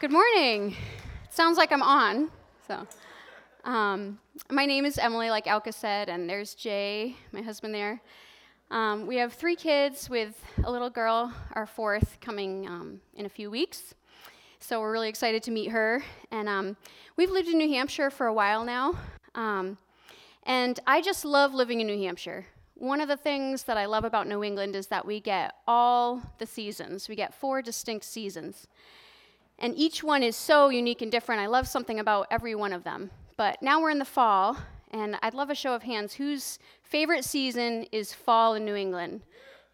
Good morning. sounds like I'm on. So, um, my name is Emily, like Alka said, and there's Jay, my husband there. Um, we have three kids with a little girl, our fourth, coming um, in a few weeks. So we're really excited to meet her. And um, we've lived in New Hampshire for a while now. Um, and I just love living in New Hampshire. One of the things that I love about New England is that we get all the seasons. We get four distinct seasons. And each one is so unique and different. I love something about every one of them. But now we're in the fall, and I'd love a show of hands. Whose favorite season is fall in New England?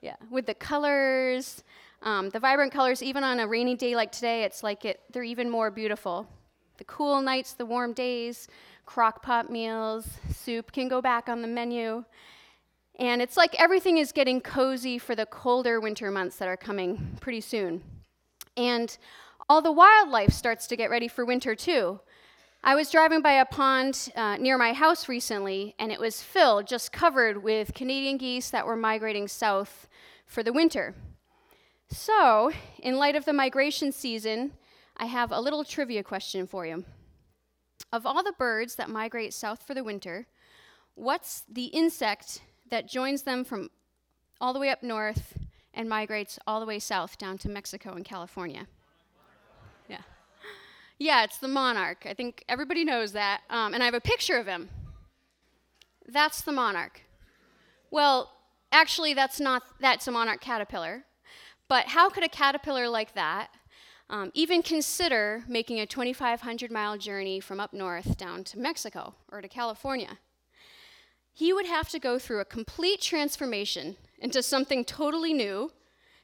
Yeah, with the colors, um, the vibrant colors, even on a rainy day like today, it's like it, they're even more beautiful. The cool nights, the warm days, crock pot meals, soup can go back on the menu. And it's like everything is getting cozy for the colder winter months that are coming pretty soon. And all the wildlife starts to get ready for winter too. I was driving by a pond uh, near my house recently, and it was filled, just covered with Canadian geese that were migrating south for the winter. So, in light of the migration season, I have a little trivia question for you. Of all the birds that migrate south for the winter, what's the insect that joins them from all the way up north and migrates all the way south down to Mexico and California? Yeah, it's the monarch. I think everybody knows that. Um, and I have a picture of him. That's the monarch. Well, actually, that's not, that's a monarch caterpillar. But how could a caterpillar like that um, even consider making a 2,500 mile journey from up north down to Mexico or to California? He would have to go through a complete transformation into something totally new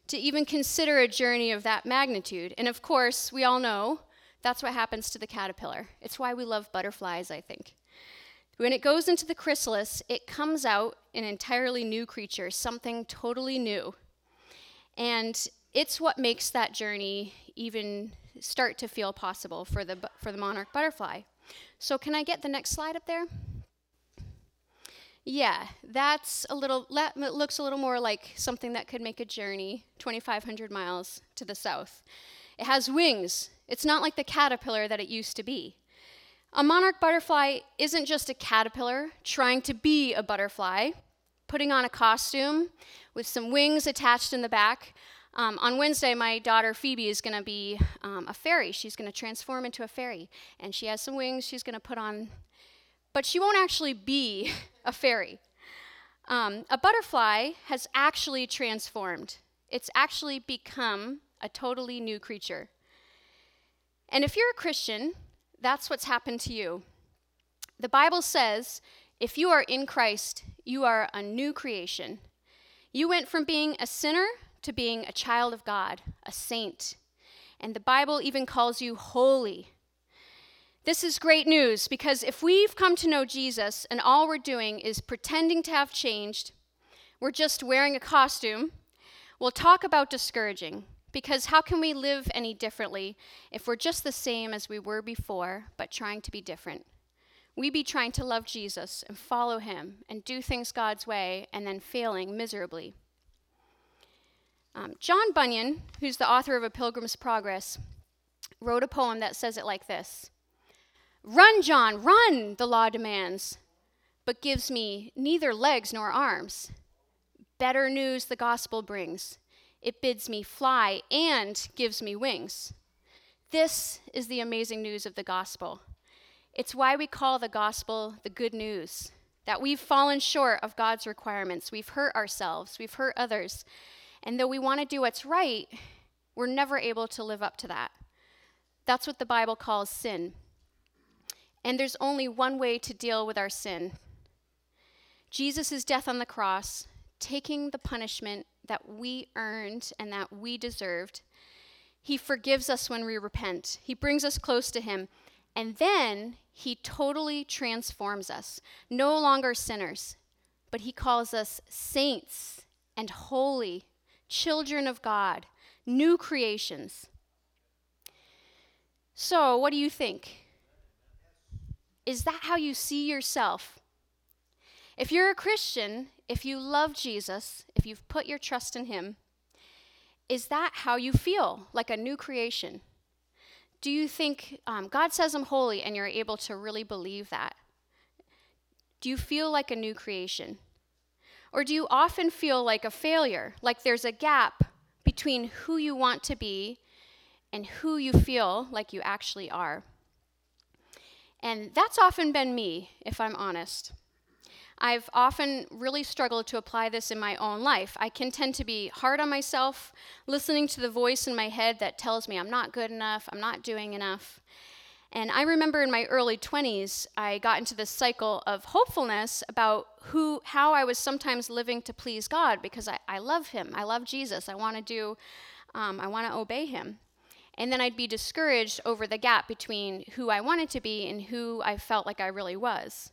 to even consider a journey of that magnitude. And of course, we all know that's what happens to the caterpillar. It's why we love butterflies, I think. When it goes into the chrysalis, it comes out an entirely new creature, something totally new. And it's what makes that journey even start to feel possible for the, for the monarch butterfly. So, can I get the next slide up there? Yeah, that's a little, that looks a little more like something that could make a journey 2,500 miles to the south. It has wings, it's not like the caterpillar that it used to be. A monarch butterfly isn't just a caterpillar trying to be a butterfly, putting on a costume with some wings attached in the back. Um, on Wednesday, my daughter Phoebe is going to be um, a fairy. She's going to transform into a fairy, and she has some wings she's going to put on, but she won't actually be a fairy. Um, a butterfly has actually transformed, it's actually become a totally new creature. And if you're a Christian, that's what's happened to you. The Bible says if you are in Christ, you are a new creation. You went from being a sinner to being a child of God, a saint. And the Bible even calls you holy. This is great news because if we've come to know Jesus and all we're doing is pretending to have changed, we're just wearing a costume, we'll talk about discouraging. Because how can we live any differently if we're just the same as we were before, but trying to be different? We be trying to love Jesus and follow him and do things God's way and then failing miserably. Um, John Bunyan, who's the author of A Pilgrim's Progress, wrote a poem that says it like this Run, John, run, the law demands, but gives me neither legs nor arms. Better news the gospel brings it bids me fly and gives me wings. This is the amazing news of the gospel. It's why we call the gospel the good news that we've fallen short of God's requirements. We've hurt ourselves, we've hurt others. And though we want to do what's right, we're never able to live up to that. That's what the Bible calls sin. And there's only one way to deal with our sin Jesus' death on the cross, taking the punishment that we earned and that we deserved. He forgives us when we repent, He brings us close to Him. And then He totally transforms us. No longer sinners, but He calls us saints and holy, children of God, new creations. So, what do you think? Is that how you see yourself? If you're a Christian, if you love Jesus, if you've put your trust in Him, is that how you feel, like a new creation? Do you think um, God says I'm holy and you're able to really believe that? Do you feel like a new creation? Or do you often feel like a failure, like there's a gap between who you want to be and who you feel like you actually are? And that's often been me, if I'm honest. I've often really struggled to apply this in my own life. I can tend to be hard on myself, listening to the voice in my head that tells me I'm not good enough, I'm not doing enough. And I remember in my early 20s, I got into this cycle of hopefulness about who, how I was sometimes living to please God because I, I love Him. I love Jesus. I want to do, um, I want to obey Him. And then I'd be discouraged over the gap between who I wanted to be and who I felt like I really was.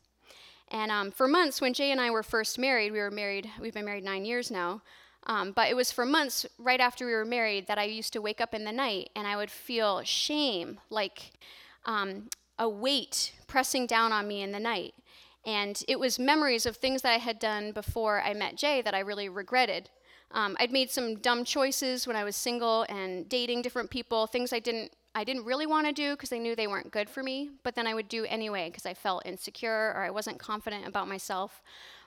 And um, for months, when Jay and I were first married, we were married, we've been married nine years now. Um, but it was for months right after we were married that I used to wake up in the night and I would feel shame, like um, a weight pressing down on me in the night. And it was memories of things that I had done before I met Jay that I really regretted. Um, I'd made some dumb choices when I was single and dating different people, things I didn't I didn't really want to do because I knew they weren't good for me, but then I would do anyway because I felt insecure or I wasn't confident about myself,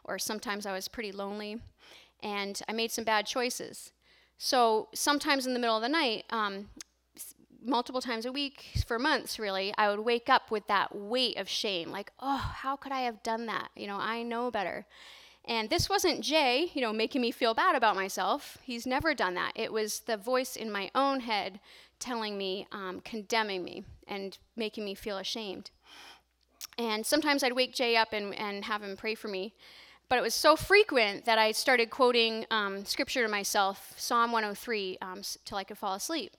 or sometimes I was pretty lonely, and I made some bad choices. So sometimes in the middle of the night, um, multiple times a week for months, really, I would wake up with that weight of shame like, oh, how could I have done that? You know, I know better. And this wasn't Jay, you know, making me feel bad about myself. He's never done that. It was the voice in my own head telling me, um, condemning me, and making me feel ashamed. And sometimes I'd wake Jay up and, and have him pray for me. But it was so frequent that I started quoting um, scripture to myself, Psalm 103, um, till I could fall asleep.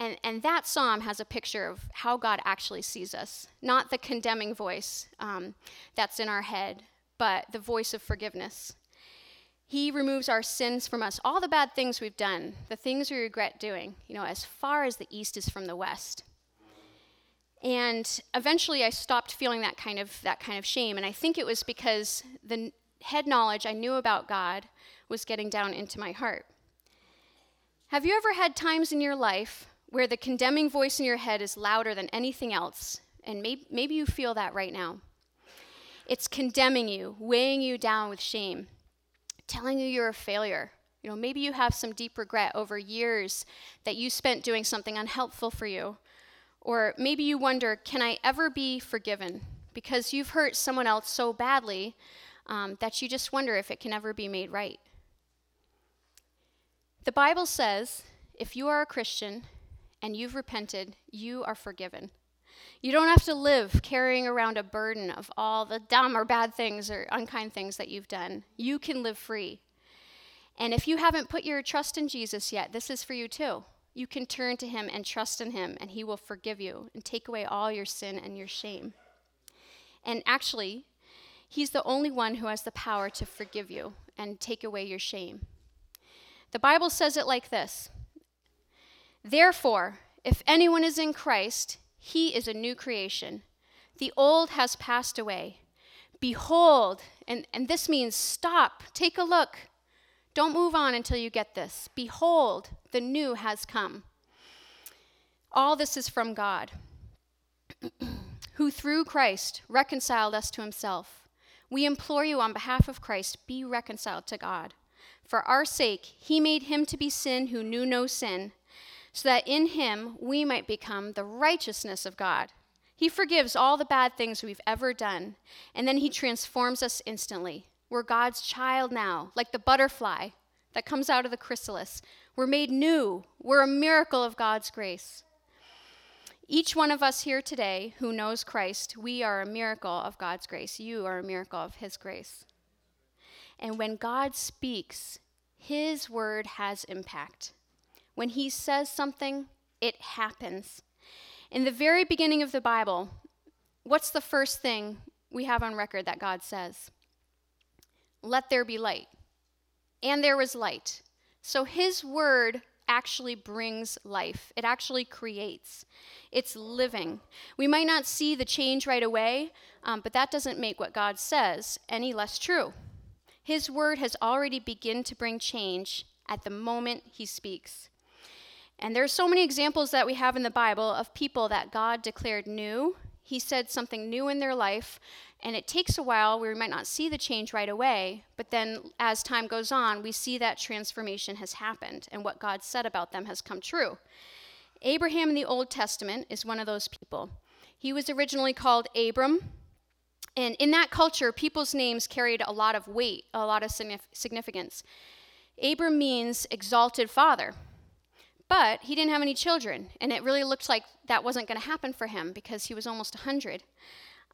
And, and that psalm has a picture of how God actually sees us, not the condemning voice um, that's in our head, but the voice of forgiveness. He removes our sins from us, all the bad things we've done, the things we regret doing, you know, as far as the east is from the west. And eventually I stopped feeling that kind of that kind of shame, and I think it was because the head knowledge I knew about God was getting down into my heart. Have you ever had times in your life where the condemning voice in your head is louder than anything else? And maybe, maybe you feel that right now. It's condemning you, weighing you down with shame telling you you're a failure. You know, maybe you have some deep regret over years that you spent doing something unhelpful for you. Or maybe you wonder, can I ever be forgiven? Because you've hurt someone else so badly um, that you just wonder if it can ever be made right. The Bible says if you are a Christian and you've repented, you are forgiven. You don't have to live carrying around a burden of all the dumb or bad things or unkind things that you've done. You can live free. And if you haven't put your trust in Jesus yet, this is for you too. You can turn to him and trust in him, and he will forgive you and take away all your sin and your shame. And actually, he's the only one who has the power to forgive you and take away your shame. The Bible says it like this Therefore, if anyone is in Christ, he is a new creation. The old has passed away. Behold, and, and this means stop, take a look. Don't move on until you get this. Behold, the new has come. All this is from God, who through Christ reconciled us to himself. We implore you on behalf of Christ, be reconciled to God. For our sake, he made him to be sin who knew no sin so that in him we might become the righteousness of God. He forgives all the bad things we've ever done, and then he transforms us instantly. We're God's child now, like the butterfly that comes out of the chrysalis. We're made new. We're a miracle of God's grace. Each one of us here today who knows Christ, we are a miracle of God's grace. You are a miracle of his grace. And when God speaks, his word has impact. When he says something, it happens. In the very beginning of the Bible, what's the first thing we have on record that God says? Let there be light. And there was light. So his word actually brings life, it actually creates. It's living. We might not see the change right away, um, but that doesn't make what God says any less true. His word has already begun to bring change at the moment he speaks. And there's so many examples that we have in the Bible of people that God declared new. He said something new in their life, and it takes a while where we might not see the change right away, but then as time goes on, we see that transformation has happened and what God said about them has come true. Abraham in the Old Testament is one of those people. He was originally called Abram, and in that culture, people's names carried a lot of weight, a lot of significance. Abram means exalted father. But he didn't have any children, and it really looked like that wasn't going to happen for him because he was almost 100.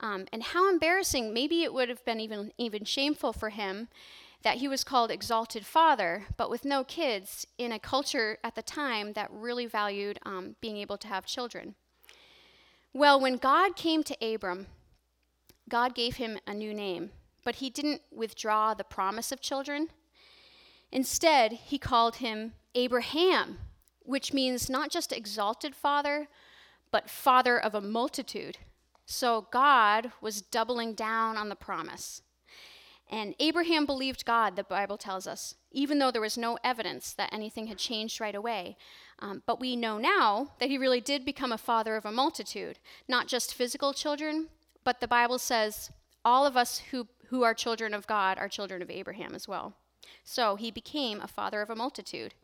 Um, and how embarrassing, maybe it would have been even, even shameful for him that he was called exalted father, but with no kids in a culture at the time that really valued um, being able to have children. Well, when God came to Abram, God gave him a new name, but he didn't withdraw the promise of children. Instead, he called him Abraham which means not just exalted father, but father of a multitude. So God was doubling down on the promise. And Abraham believed God, the Bible tells us, even though there was no evidence that anything had changed right away. Um, but we know now that he really did become a father of a multitude, not just physical children, but the Bible says all of us who, who are children of God are children of Abraham as well. So he became a father of a multitude.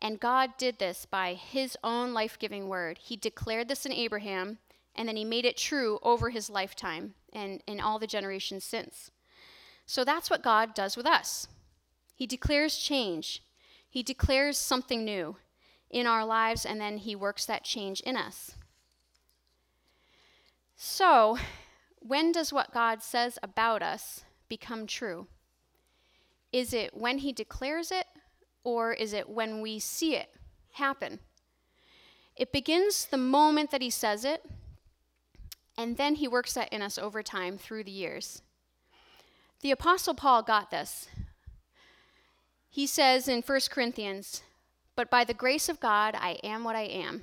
And God did this by his own life giving word. He declared this in Abraham, and then he made it true over his lifetime and in all the generations since. So that's what God does with us. He declares change, he declares something new in our lives, and then he works that change in us. So, when does what God says about us become true? Is it when he declares it or is it when we see it happen? It begins the moment that he says it, and then he works that in us over time through the years. The Apostle Paul got this. He says in 1 Corinthians, But by the grace of God, I am what I am.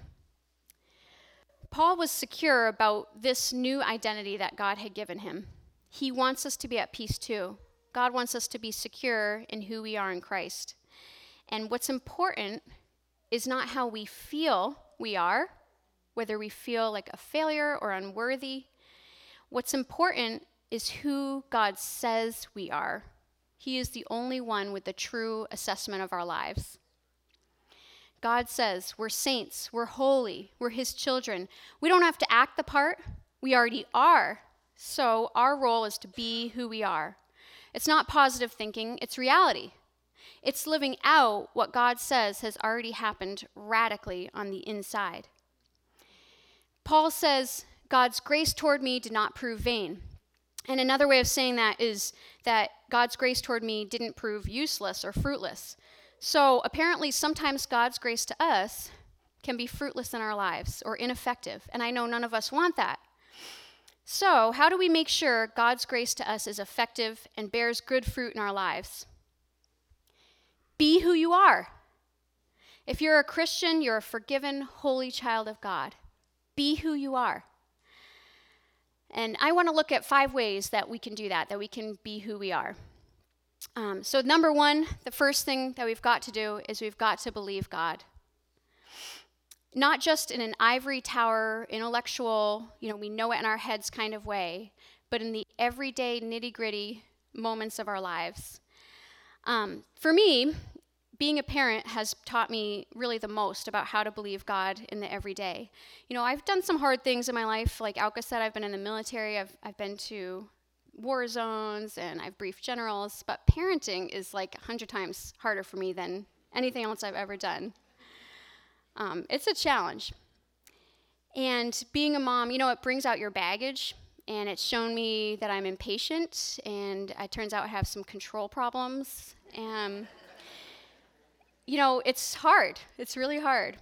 Paul was secure about this new identity that God had given him. He wants us to be at peace too. God wants us to be secure in who we are in Christ. And what's important is not how we feel we are, whether we feel like a failure or unworthy. What's important is who God says we are. He is the only one with the true assessment of our lives. God says we're saints, we're holy, we're His children. We don't have to act the part, we already are. So our role is to be who we are. It's not positive thinking, it's reality. It's living out what God says has already happened radically on the inside. Paul says, God's grace toward me did not prove vain. And another way of saying that is that God's grace toward me didn't prove useless or fruitless. So apparently, sometimes God's grace to us can be fruitless in our lives or ineffective. And I know none of us want that. So, how do we make sure God's grace to us is effective and bears good fruit in our lives? Be who you are. If you're a Christian, you're a forgiven, holy child of God. Be who you are. And I want to look at five ways that we can do that, that we can be who we are. Um, so, number one, the first thing that we've got to do is we've got to believe God. Not just in an ivory tower, intellectual, you know, we know it in our heads kind of way, but in the everyday nitty gritty moments of our lives. Um, for me, being a parent has taught me really the most about how to believe God in the everyday. You know, I've done some hard things in my life. Like Alka said, I've been in the military, I've, I've been to war zones, and I've briefed generals, but parenting is like 100 times harder for me than anything else I've ever done. Um, it's a challenge. And being a mom, you know, it brings out your baggage and it's shown me that I'm impatient, and it turns out I have some control problems. And you know, it's hard. It's really hard.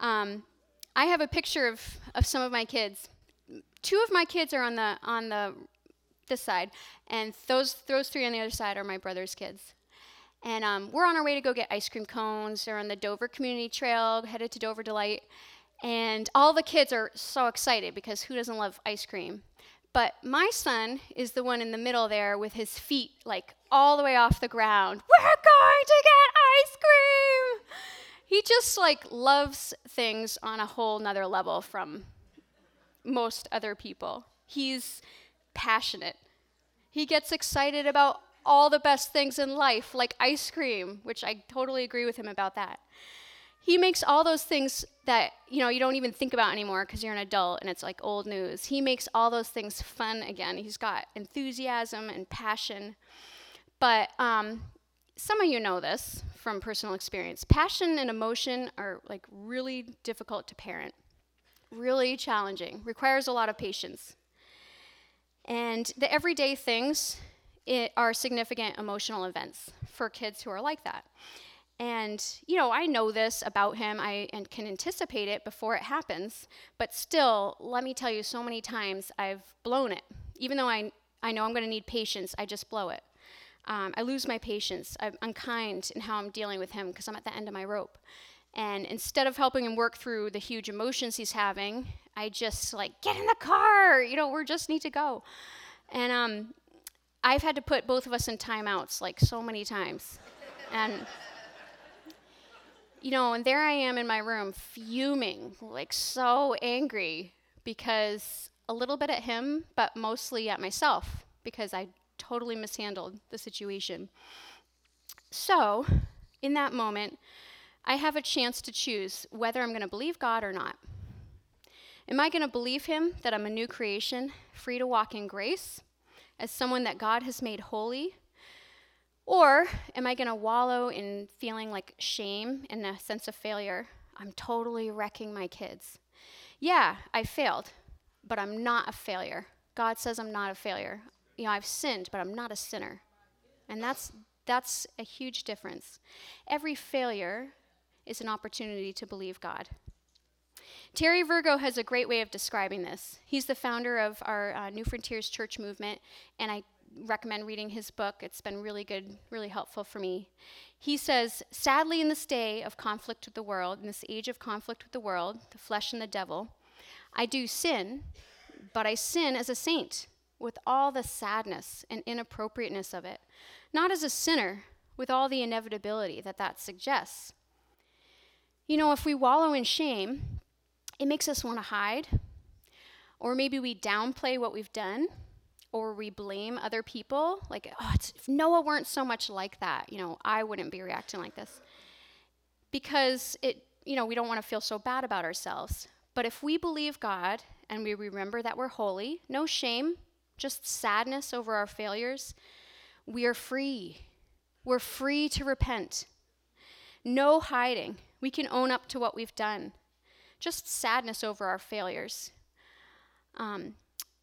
Um, I have a picture of, of some of my kids. Two of my kids are on the on the this side, and those those three on the other side are my brother's kids. And um, we're on our way to go get ice cream cones. They're on the Dover Community Trail, headed to Dover Delight. And all the kids are so excited because who doesn't love ice cream? But my son is the one in the middle there with his feet like all the way off the ground. We're going to get ice cream! he just like loves things on a whole nother level from most other people. He's passionate. He gets excited about all the best things in life, like ice cream, which I totally agree with him about that. He makes all those things that you know you don't even think about anymore because you're an adult and it's like old news. He makes all those things fun again. He's got enthusiasm and passion. But um, some of you know this from personal experience. Passion and emotion are like really difficult to parent, really challenging, requires a lot of patience. And the everyday things are significant emotional events for kids who are like that. And, you know, I know this about him, I and can anticipate it before it happens, but still, let me tell you, so many times I've blown it. Even though I, I know I'm going to need patience, I just blow it. Um, I lose my patience. I'm unkind in how I'm dealing with him because I'm at the end of my rope. And instead of helping him work through the huge emotions he's having, I just like, get in the car, you know, we just need to go. And um, I've had to put both of us in timeouts like so many times. and, you know, and there I am in my room fuming, like so angry because a little bit at him, but mostly at myself because I totally mishandled the situation. So, in that moment, I have a chance to choose whether I'm going to believe God or not. Am I going to believe Him that I'm a new creation, free to walk in grace, as someone that God has made holy? Or am I going to wallow in feeling like shame and a sense of failure? I'm totally wrecking my kids. Yeah, I failed, but I'm not a failure. God says I'm not a failure. You know, I've sinned, but I'm not a sinner. And that's that's a huge difference. Every failure is an opportunity to believe God. Terry Virgo has a great way of describing this. He's the founder of our uh, Newfrontiers Church movement, and I recommend reading his book. It's been really good, really helpful for me. He says, Sadly, in this day of conflict with the world, in this age of conflict with the world, the flesh and the devil, I do sin, but I sin as a saint with all the sadness and inappropriateness of it, not as a sinner with all the inevitability that that suggests. You know, if we wallow in shame, it makes us want to hide, or maybe we downplay what we've done, or we blame other people. Like, oh, if Noah weren't so much like that, you know, I wouldn't be reacting like this. Because it, you know, we don't want to feel so bad about ourselves. But if we believe God and we remember that we're holy, no shame, just sadness over our failures, we are free. We're free to repent. No hiding. We can own up to what we've done. Just sadness over our failures. Um,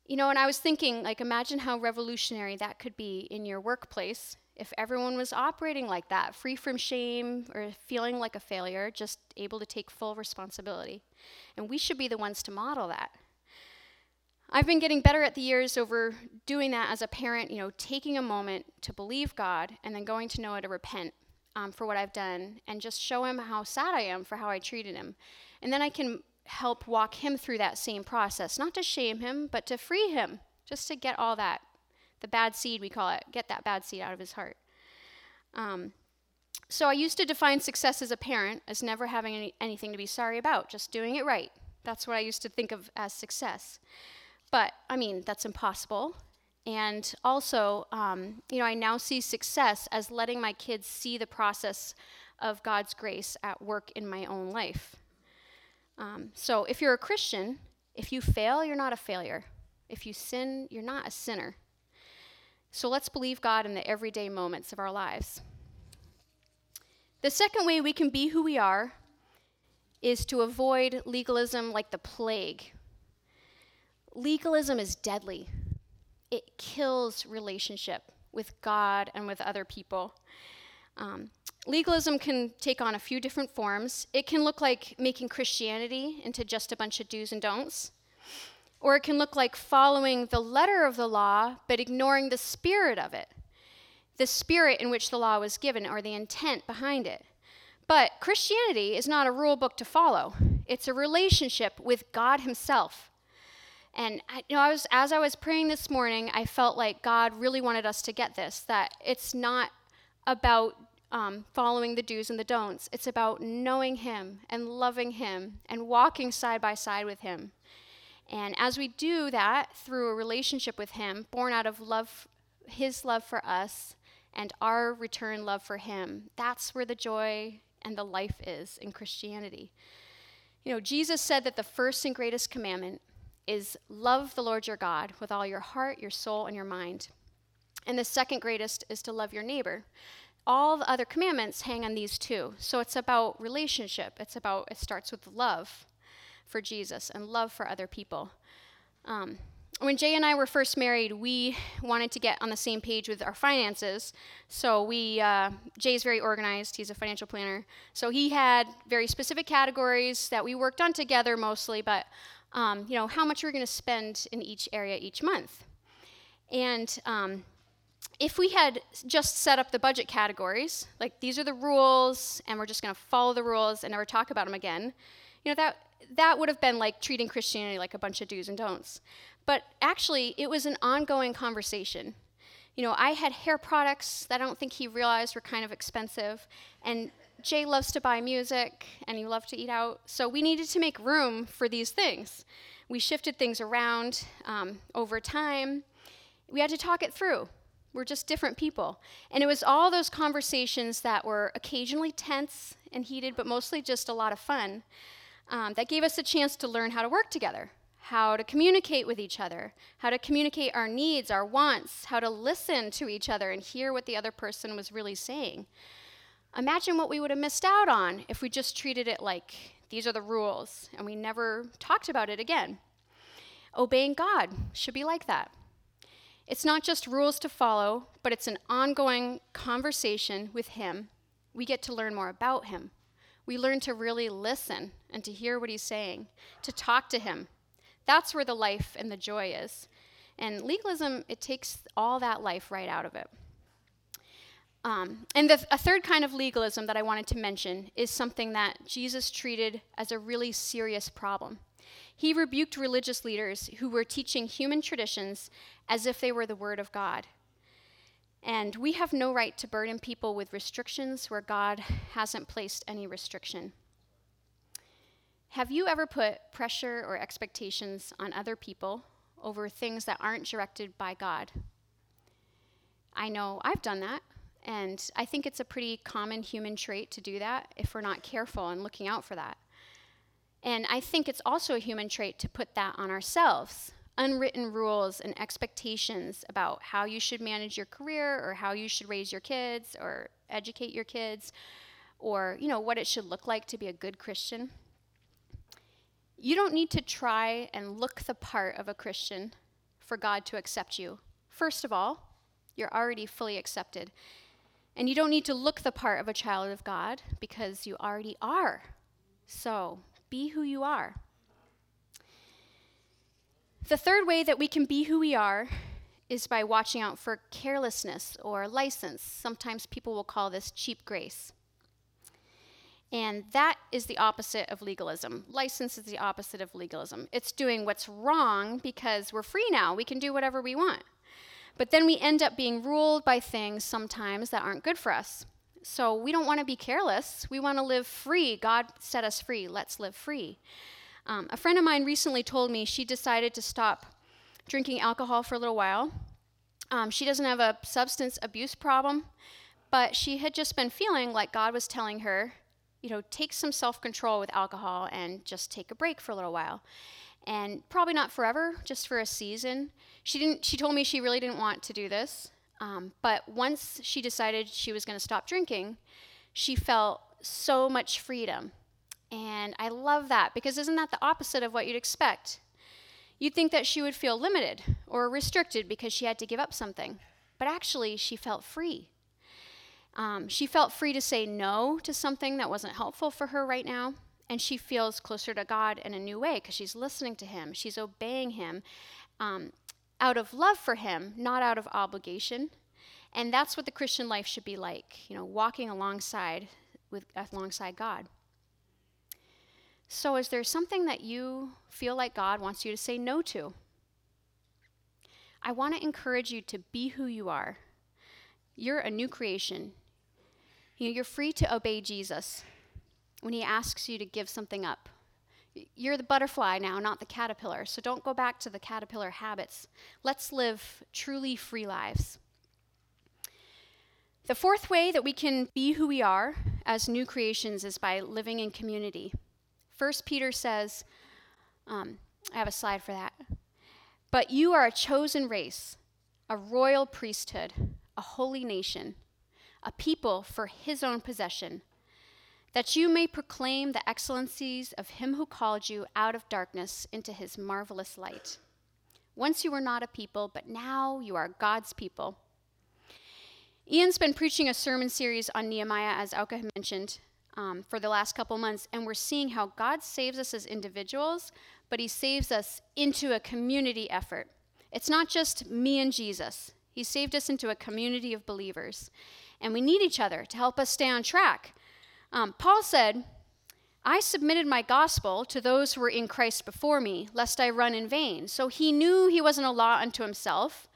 you know, and I was thinking, like, imagine how revolutionary that could be in your workplace if everyone was operating like that, free from shame or feeling like a failure, just able to take full responsibility. And we should be the ones to model that. I've been getting better at the years over doing that as a parent, you know, taking a moment to believe God and then going to Noah to repent um, for what I've done and just show him how sad I am for how I treated him. And then I can help walk him through that same process, not to shame him, but to free him, just to get all that, the bad seed, we call it, get that bad seed out of his heart. Um, so I used to define success as a parent as never having any, anything to be sorry about, just doing it right. That's what I used to think of as success. But, I mean, that's impossible. And also, um, you know, I now see success as letting my kids see the process of God's grace at work in my own life. Um, so, if you're a Christian, if you fail, you're not a failure. If you sin, you're not a sinner. So, let's believe God in the everyday moments of our lives. The second way we can be who we are is to avoid legalism like the plague legalism is deadly. It kills relationship with God and with other people. Um, legalism can take on a few different forms. It can look like making Christianity into just a bunch of do's and don'ts. Or it can look like following the letter of the law, but ignoring the spirit of it, the spirit in which the law was given, or the intent behind it. But Christianity is not a rule book to follow, it's a relationship with God Himself. And I, you know, I was as I was praying this morning, I felt like God really wanted us to get this that it's not about um, following the do's and the don'ts. It's about knowing Him and loving Him and walking side by side with Him. And as we do that through a relationship with Him, born out of love, His love for us, and our return love for Him, that's where the joy and the life is in Christianity. You know, Jesus said that the first and greatest commandment is love the Lord your God with all your heart, your soul, and your mind. And the second greatest is to love your neighbor. All the other commandments hang on these two. So it's about relationship. It's about, it starts with love for Jesus and love for other people. Um, when Jay and I were first married, we wanted to get on the same page with our finances. So we, uh, Jay's very organized. He's a financial planner. So he had very specific categories that we worked on together mostly, but um, you know how much we're going to spend in each area each month. And um, if we had just set up the budget categories, like these are the rules, and we're just going to follow the rules and never talk about them again, you know that that would have been like treating Christianity like a bunch of do's and don'ts. But actually, it was an ongoing conversation. You know, I had hair products that I don't think he realized were kind of expensive, and Jay loves to buy music and he loved to eat out, so we needed to make room for these things. We shifted things around um, over time. We had to talk it through. We're just different people. And it was all those conversations that were occasionally tense and heated, but mostly just a lot of fun, um, that gave us a chance to learn how to work together, how to communicate with each other, how to communicate our needs, our wants, how to listen to each other and hear what the other person was really saying. Imagine what we would have missed out on if we just treated it like these are the rules and we never talked about it again. Obeying God should be like that. It's not just rules to follow, but it's an ongoing conversation with Him. We get to learn more about Him. We learn to really listen and to hear what He's saying, to talk to Him. That's where the life and the joy is. And legalism, it takes all that life right out of it. Um, and the, a third kind of legalism that I wanted to mention is something that Jesus treated as a really serious problem. He rebuked religious leaders who were teaching human traditions as if they were the Word of God. And we have no right to burden people with restrictions where God hasn't placed any restriction. Have you ever put pressure or expectations on other people over things that aren't directed by God? I know I've done that. And I think it's a pretty common human trait to do that if we're not careful and looking out for that. And I think it's also a human trait to put that on ourselves unwritten rules and expectations about how you should manage your career or how you should raise your kids or educate your kids or you know what it should look like to be a good Christian. You don't need to try and look the part of a Christian for God to accept you. First of all, you're already fully accepted. And you don't need to look the part of a child of God because you already are. So be who you are. The third way that we can be who we are is by watching out for carelessness or license. Sometimes people will call this cheap grace. And that is the opposite of legalism. License is the opposite of legalism. It's doing what's wrong because we're free now. We can do whatever we want. But then we end up being ruled by things sometimes that aren't good for us. So we don't want to be careless. We want to live free. God set us free. Let's live free. Um, a friend of mine recently told me she decided to stop drinking alcohol for a little while. Um, she doesn't have a substance abuse problem, but she had just been feeling like God was telling her, you know, take some self control with alcohol and just take a break for a little while and probably not forever, just for a season. She didn't. She told me she really didn't want to do this, um, but once she decided she was going to stop drinking, she felt so much freedom, and I love that because isn't that the opposite of what you'd expect? You'd think that she would feel limited or restricted because she had to give up something, but actually she felt free. Um, she felt free to say no to something that wasn't helpful for her right now and she feels closer to God in a new way because she's listening to Him, she's obeying Him um, out of love for Him, not out of obligation. And that's what the Christian life should be like, you know, walking alongside with alongside God. So, is there something that you feel like God wants you to say no to? I want to encourage you to be who you are. You're a new creation. You know, you're free to obey Jesus when he asks you to give something up. You're the butterfly now, not the caterpillar. So don't go back to the caterpillar habits. Let's live truly free lives. The fourth way that we can be who we are as new creations is by living in community. First Peter says, um, I have a slide for that. But you are a chosen race, a royal priesthood, a holy nation, a people for his own possession, that you may proclaim the excellencies of him who called you out of darkness into his marvelous light. Once you were not a people, but now you are God's people. Ian's been preaching a sermon series on Nehemiah, as Alka mentioned, um, for the last couple months, and we're seeing how God saves us as individuals, but he saves us into a community effort. It's not just me and Jesus, he saved us into a community of believers. And we need each other to help us stay on track. Um, Paul said, I submitted my gospel to those who were in Christ before me, lest I run in vain. So he knew he wasn't a law unto himself.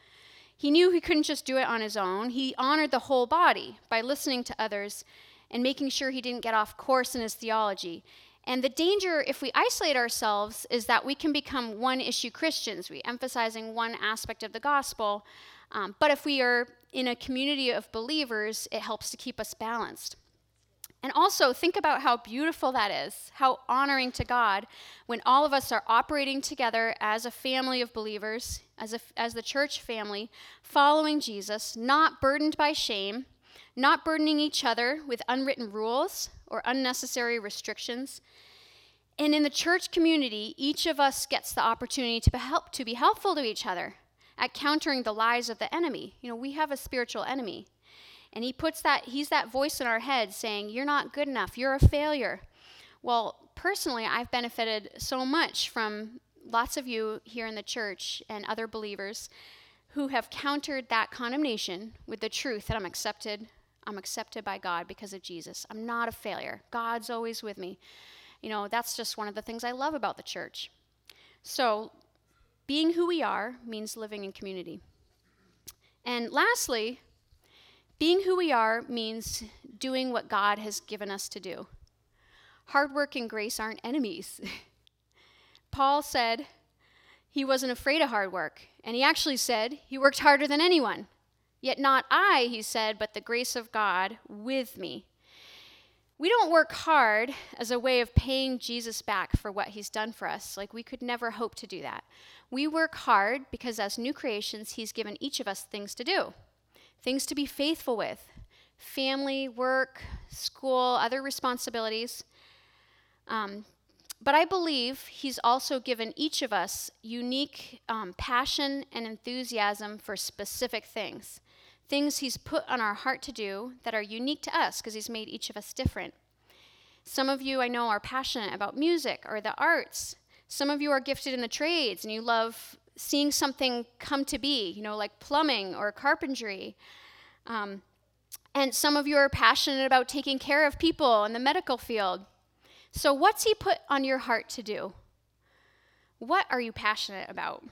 He knew he couldn't just do it on his own. He honored the whole body by listening to others and making sure he didn't get off course in his theology. And the danger, if we isolate ourselves, is that we can become one issue Christians, we emphasizing one aspect of the gospel. Um, but if we are in a community of believers, it helps to keep us balanced. And also, think about how beautiful that is, how honoring to God when all of us are operating together as a family of believers, as, a, as the church family, following Jesus, not burdened by shame, not burdening each other with unwritten rules or unnecessary restrictions. And in the church community, each of us gets the opportunity to be, help, to be helpful to each other at countering the lies of the enemy. You know, we have a spiritual enemy. And he puts that, he's that voice in our head saying, You're not good enough, you're a failure. Well, personally, I've benefited so much from lots of you here in the church and other believers who have countered that condemnation with the truth that I'm accepted I'm accepted by God because of Jesus. I'm not a failure. God's always with me. You know, that's just one of the things I love about the church. So, being who we are means living in community. And lastly, being who we are means doing what God has given us to do. Hard work and grace aren't enemies. Paul said he wasn't afraid of hard work, and he actually said he worked harder than anyone. Yet not I, he said, but the grace of God with me. We don't work hard as a way of paying Jesus back for what he's done for us. Like, we could never hope to do that. We work hard because, as new creations, he's given each of us things to do, things to be faithful with family, work, school, other responsibilities. Um, but I believe he's also given each of us unique um, passion and enthusiasm for specific things things He's put on our heart to do that are unique to us because He's made each of us different. Some of you I know are passionate about music or the arts. Some of you are gifted in the trades and you love seeing something come to be, you know, like plumbing or carpentry. Um, and some of you are passionate about taking care of people in the medical field. So, what's He put on your heart to do? What are you passionate about?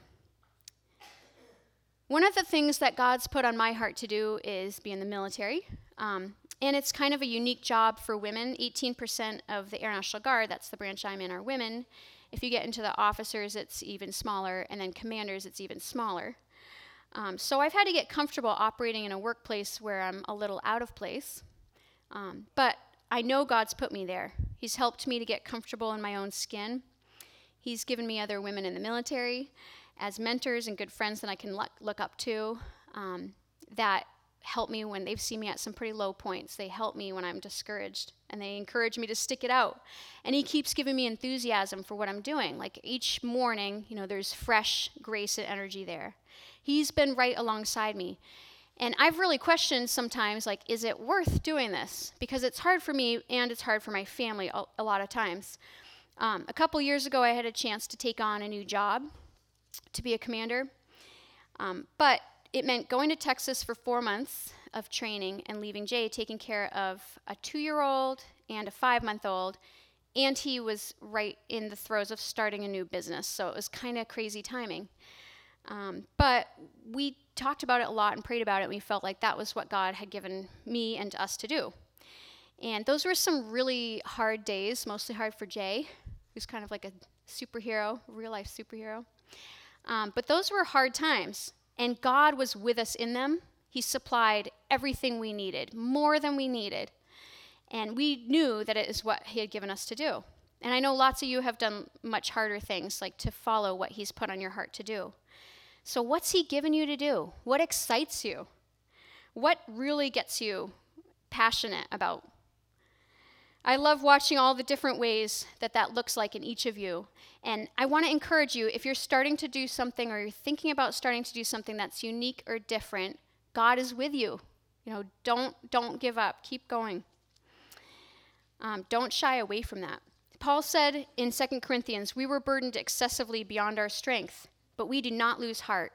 One of the things that God's put on my heart to do is be in the military. Um, and it's kind of a unique job for women. 18% of the Air National Guard, that's the branch I'm in, are women. If you get into the officers, it's even smaller, and then commanders, it's even smaller. Um, so I've had to get comfortable operating in a workplace where I'm a little out of place. Um, but I know God's put me there. He's helped me to get comfortable in my own skin. He's given me other women in the military as mentors and good friends that I can look, up to um, that help me when they've seen me at some pretty low points. They help me when I'm discouraged and they encourage me to stick it out. And he keeps giving me enthusiasm for what I'm doing. Like each morning, you know, there's fresh grace and energy there. He's been right alongside me. And I've really questioned sometimes, like, is it worth doing this? Because it's hard for me and it's hard for my family a, lot of times. Um, a couple years ago, I had a chance to take on a new job to be a commander. Um, but it meant going to Texas for four months of training and leaving Jay taking care of a two year old and a five month old. And he was right in the throes of starting a new business. So it was kind of crazy timing. Um, but we talked about it a lot and prayed about it. We felt like that was what God had given me and us to do. And those were some really hard days, mostly hard for Jay, who's kind of like a superhero, real life superhero. Um, but those were hard times, and God was with us in them. He supplied everything we needed, more than we needed. And we knew that it is what He had given us to do. And I know lots of you have done much harder things, like to follow what He's put on your heart to do. So, what's He given you to do? What excites you? What really gets you passionate about I love watching all the different ways that that looks like in each of you. And I want to encourage you if you're starting to do something or you're thinking about starting to do something that's unique or different, God is with you. You know, don't don't give up. Keep going. Um, don't shy away from that. Paul said in 2 Corinthians, "We were burdened excessively beyond our strength, but we do not lose heart.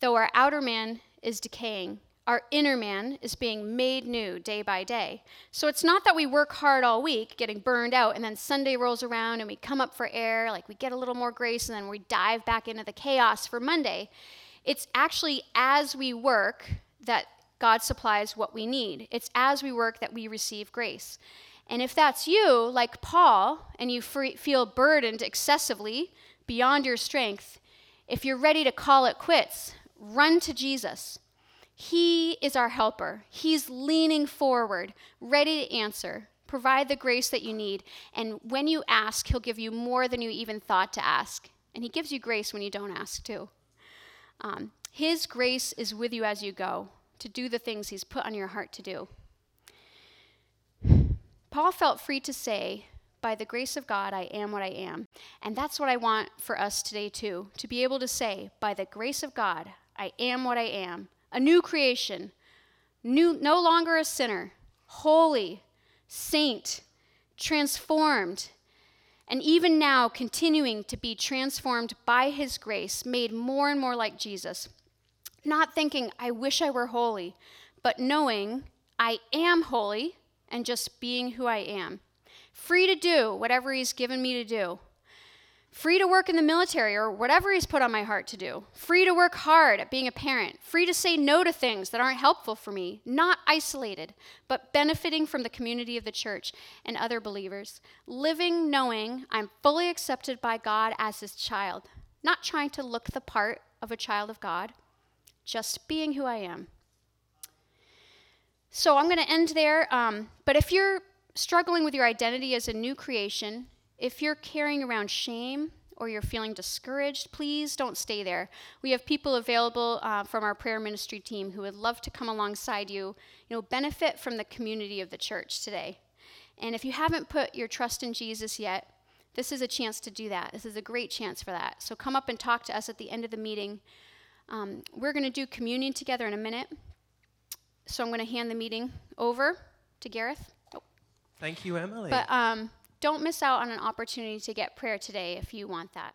Though our outer man is decaying, our inner man is being made new day by day. So it's not that we work hard all week, getting burned out, and then Sunday rolls around and we come up for air, like we get a little more grace, and then we dive back into the chaos for Monday. It's actually as we work that God supplies what we need. It's as we work that we receive grace. And if that's you, like Paul, and you free, feel burdened excessively beyond your strength, if you're ready to call it quits, run to Jesus. He is our helper. He's leaning forward, ready to answer, provide the grace that you need. And when you ask, He'll give you more than you even thought to ask. And He gives you grace when you don't ask, too. Um, his grace is with you as you go to do the things He's put on your heart to do. Paul felt free to say, by the grace of God, I am what I am. And that's what I want for us today, too, to be able to say, by the grace of God, I am what I am a new creation, new, no longer a sinner, holy, saint, transformed, and even now continuing to be transformed by his grace, made more and more like Jesus. Not thinking, I wish I were holy, but knowing I am holy and just being who I am. Free to do whatever he's given me to do free to work in the military or whatever he's put on my heart to do, free to work hard at being a parent, free to say no to things that aren't helpful for me, not isolated, but benefiting from the community of the church and other believers, living knowing I'm fully accepted by God as his child, not trying to look the part of a child of God, just being who I am. So I'm going to end there. Um, but if you're struggling with your identity as a new creation, if you're carrying around shame or you're feeling discouraged, please don't stay there. We have people available uh, from our prayer ministry team who would love to come alongside you, you know, benefit from the community of the church today. And if you haven't put your trust in Jesus yet, this is a chance to do that. This is a great chance for that. So come up and talk to us at the end of the meeting. Um, we're going to do communion together in a minute. So I'm going to hand the meeting over to Gareth. Oh. Thank you, Emily. But um, don't miss out on an opportunity to get prayer today if you want that.